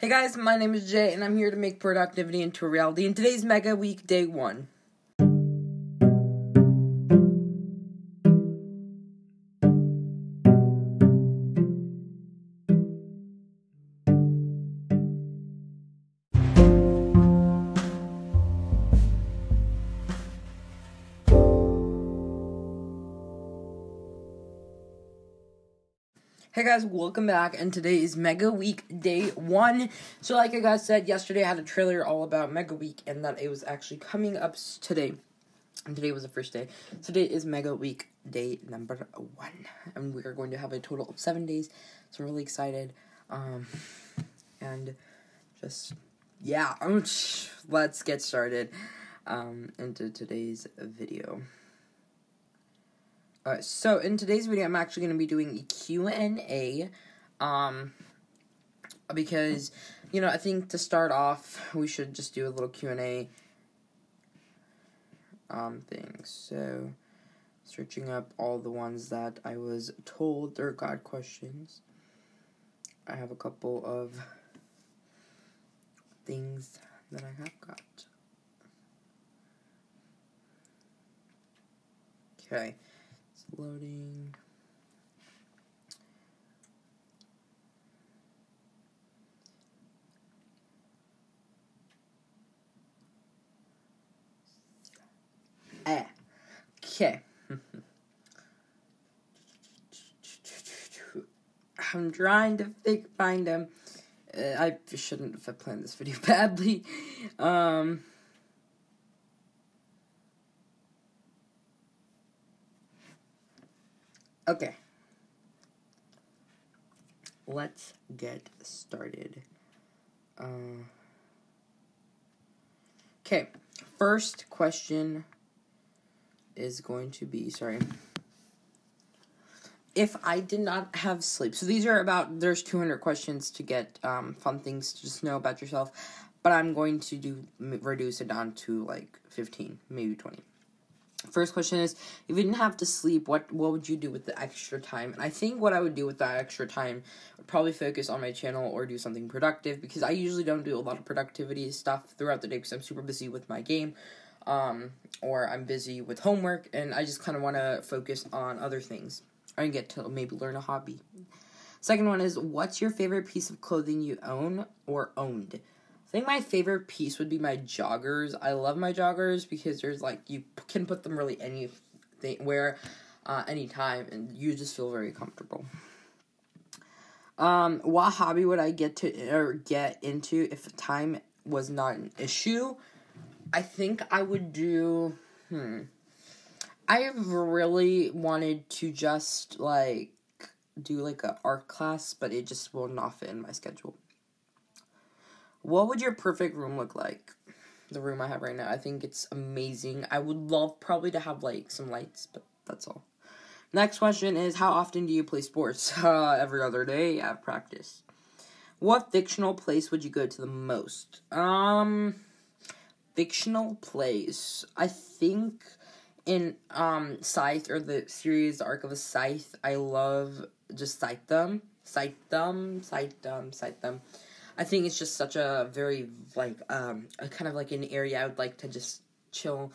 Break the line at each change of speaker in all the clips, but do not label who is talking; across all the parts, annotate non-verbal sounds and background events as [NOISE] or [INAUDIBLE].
Hey guys, my name is Jay, and I'm here to make productivity into a reality in today's Mega Week Day 1. Hey guys, welcome back, and today is Mega Week Day 1. So, like I guys said yesterday, I had a trailer all about Mega Week, and that it was actually coming up today. And today was the first day. Today is Mega Week Day number 1. And we are going to have a total of 7 days, so I'm really excited. Um, and just, yeah, let's get started um, into today's video. Alright, so in today's video, I'm actually going to be doing a Q&A, um, because, you know, I think to start off, we should just do a little Q&A, um, thing. So, searching up all the ones that I was told are God questions. I have a couple of things that I have got. Okay loading. Eh. Okay. I'm trying to find them. Uh, I shouldn't have planned this video [LAUGHS] badly. Um. Okay. Let's get started. Uh, okay, first question is going to be sorry. If I did not have sleep, so these are about there's 200 questions to get um, fun things to just know about yourself, but I'm going to do reduce it down to like 15, maybe 20. First question is if you didn't have to sleep, what what would you do with the extra time? And I think what I would do with that extra time would probably focus on my channel or do something productive because I usually don't do a lot of productivity stuff throughout the day because I'm super busy with my game. Um, or I'm busy with homework and I just kind of want to focus on other things. I get to maybe learn a hobby. Second one is what's your favorite piece of clothing you own or owned? I think my favorite piece would be my joggers. I love my joggers because there's like you can put them really anything where uh, anytime and you just feel very comfortable. Um, what hobby would I get to or get into if time was not an issue? I think I would do hmm. I've really wanted to just like do like a art class, but it just will not fit in my schedule. What would your perfect room look like? The room I have right now. I think it's amazing. I would love probably to have like some lights, but that's all. Next question is How often do you play sports? [LAUGHS] Uh, every other day at practice. What fictional place would you go to the most? Um, fictional place. I think in um Scythe or the series the Arc of a Scythe, I love just Scythedom, them. Scythedom, Scythedom. I think it's just such a very like um kind of like an area I would like to just chill.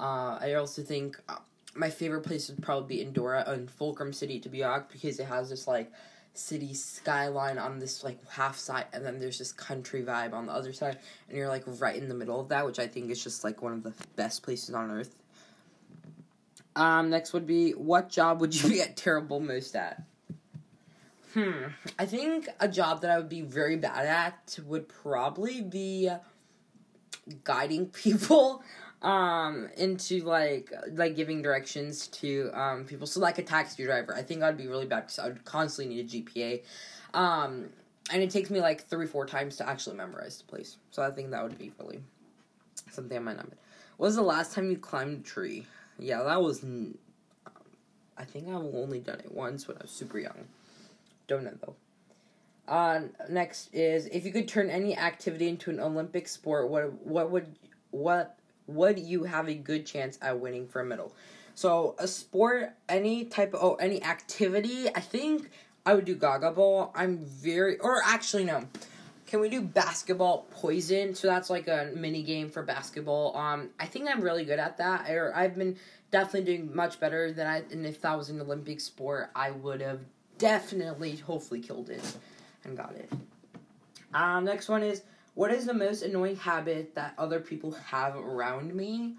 Uh, I also think uh, my favorite place would probably be Endura and Fulcrum City to be honest because it has this like city skyline on this like half side and then there's this country vibe on the other side and you're like right in the middle of that which I think is just like one of the best places on earth. Um next would be what job would you [LAUGHS] get terrible most at? Hmm. I think a job that I would be very bad at would probably be guiding [LAUGHS] people um into like like giving directions to um people. So like a taxi driver. I think i'd be really bad because i would constantly need a gps um and it takes me like three four times to actually memorize the place. So i think that would be really something i might not what was the last time you climbed a tree? Yeah that was i think i've only done it once when i was super young don't know though. Uh, next is if you could turn any activity into an Olympic sport, what what would what would you have a good chance at winning for a medal? So a sport, any type of oh any activity, I think I would do Gaga Ball. I'm very or actually no. can we do basketball poison? So that's like a mini game for basketball. Um, I think I'm really good at that. Or I've been definitely doing much better than I. And if that was an Olympic sport, I would have definitely, hopefully, killed it and got it. Um, next one is what is the most annoying habit that other people have around me?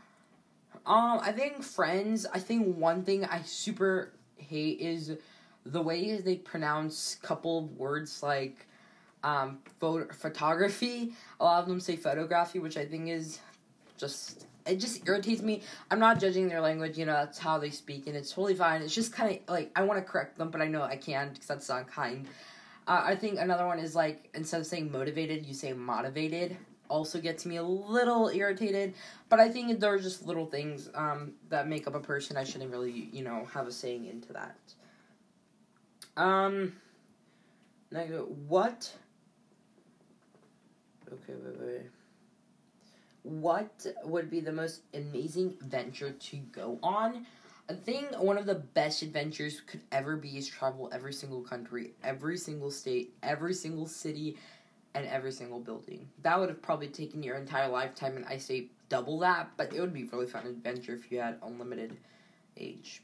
Um, I think friends. I think one thing I super hate is the way they pronounce couple words like um photo- photography. A lot of them say photography, which I think is just it just irritates me. I'm not judging their language, you know, that's how they speak, and it's totally fine. It's just kind of like I want to correct them, but I know I can't because that's not kind. Uh, I think another one is like instead of saying motivated, you say motivated. Also gets me a little irritated, but I think there are just little things um, that make up a person. I shouldn't really, you know, have a saying into that. Um, what? Okay, wait, wait. What would be the most amazing adventure to go on? I think one of the best adventures could ever be is travel every single country, every single state, every single city, and every single building. That would have probably taken your entire lifetime, and I say double that, but it would be really fun adventure if you had unlimited age.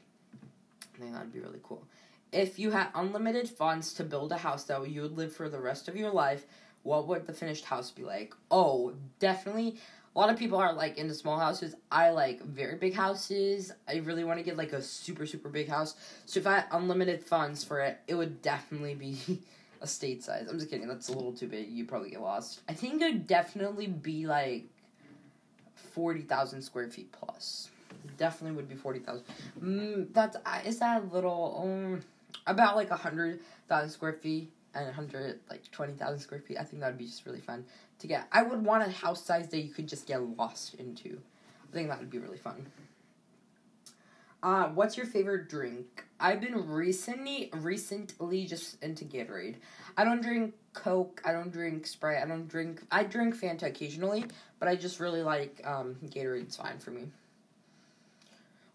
I think that'd be really cool. If you had unlimited funds to build a house that you would live for the rest of your life, what would the finished house be like? Oh, definitely a lot of people are like into small houses. I like very big houses. I really want to get like a super super big house. So if I had unlimited funds for it, it would definitely be [LAUGHS] a state size. I'm just kidding. That's a little too big. You probably get lost. I think it'd definitely be like forty thousand square feet plus. Definitely would be forty thousand. Mm, that's is that a little um about like a hundred thousand square feet and a 100 like 20,000 square feet. I think that would be just really fun to get. I would want a house size that you could just get lost into. I think that would be really fun. Uh, what's your favorite drink? I've been recently recently just into Gatorade. I don't drink Coke. I don't drink Sprite. I don't drink. I drink Fanta occasionally, but I just really like um, Gatorade. It's fine for me.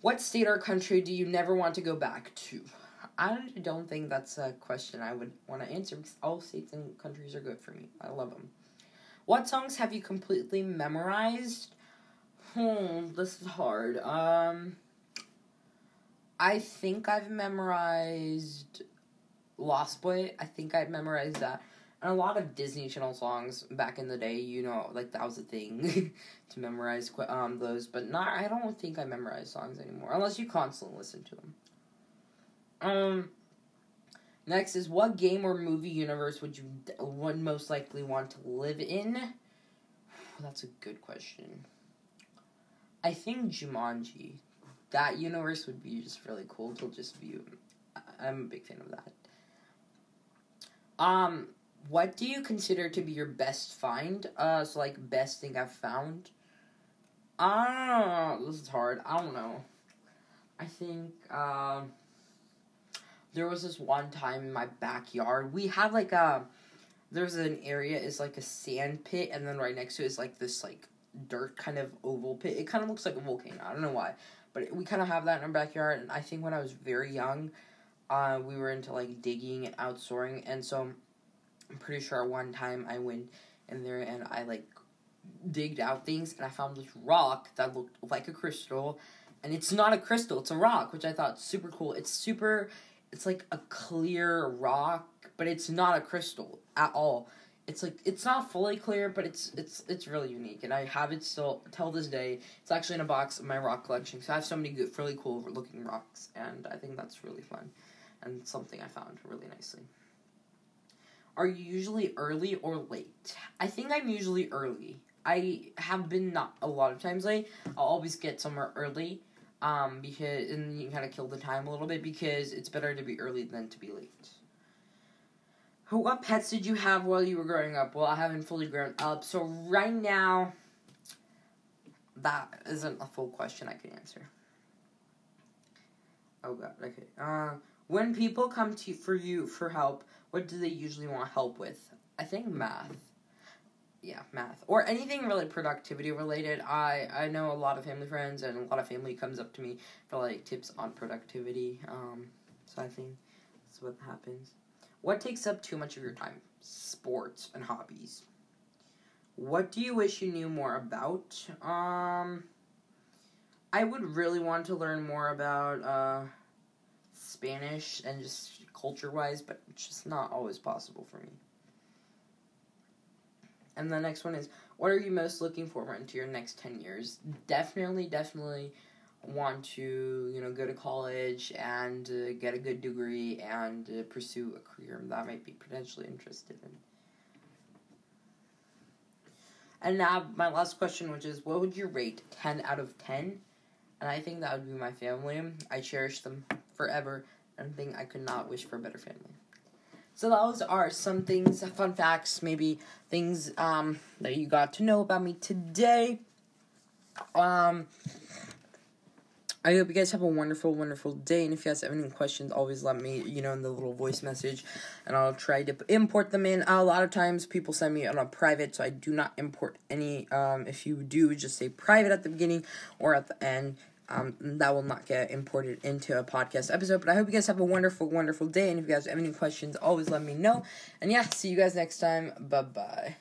What state or country do you never want to go back to? I don't think that's a question I would want to answer because all states and countries are good for me. I love them. What songs have you completely memorized? Hmm, this is hard. Um, I think I've memorized Lost Boy. I think I've memorized that. And a lot of Disney Channel songs back in the day, you know, like that was a thing [LAUGHS] to memorize um those. But not, I don't think I memorize songs anymore unless you constantly listen to them. Um. Next is what game or movie universe would you would most likely want to live in? [SIGHS] That's a good question. I think Jumanji. That universe would be just really cool to just view. I'm a big fan of that. Um, what do you consider to be your best find? Uh, so like best thing I've found. Ah, this is hard. I don't know. I think um. Uh, there was this one time in my backyard. We have like a there's an area is like a sand pit and then right next to it is like this like dirt kind of oval pit. It kind of looks like a volcano. I don't know why, but we kind of have that in our backyard. And I think when I was very young, uh, we were into like digging and outsoaring, and so I'm pretty sure one time I went in there and I like digged out things and I found this rock that looked like a crystal. And it's not a crystal, it's a rock, which I thought super cool. It's super it's like a clear rock, but it's not a crystal at all. It's like it's not fully clear, but it's it's it's really unique, and I have it still till this day. It's actually in a box of my rock collection. So I have so many good, really cool looking rocks, and I think that's really fun, and something I found really nicely. Are you usually early or late? I think I'm usually early. I have been not a lot of times late. I'll always get somewhere early um, because and you kind of kill the time a little bit because it's better to be early than to be late. What pets did you have while you were growing up? Well, I haven't fully grown up, so right now, that isn't a full question I can answer. Oh god, okay. Uh, when people come to for you for help, what do they usually want help with? I think math yeah, math or anything really productivity related. I I know a lot of family friends and a lot of family comes up to me for like tips on productivity. Um, so I think that's what happens. What takes up too much of your time? Sports and hobbies. what do you wish you knew more about? Um, I would really want to learn more about uh, Spanish and just culture wise, but it's just not always possible for me. And the next one is what are you most looking forward into your next 10 years? Definitely, definitely want to, you know, go to college and uh, get a good degree and uh, pursue a career that I might be potentially interested in. And now my last question, which is, what would you rate 10 out of 10? And I think that would be my family. I cherish them forever and think I could not wish for a better family. So those are some things, fun facts, maybe things um, that you got to know about me today. Um, I hope you guys have a wonderful, wonderful day. And if you guys have any questions, always let me, you know, in the little voice message, and I'll try to import them in. A lot of times, people send me on a private, so I do not import any. Um, if you do, just say private at the beginning or at the end um, that will not get imported into a podcast episode. But I hope you guys have a wonderful, wonderful day. And if you guys have any questions, always let me know. And yeah, see you guys next time. Bye bye.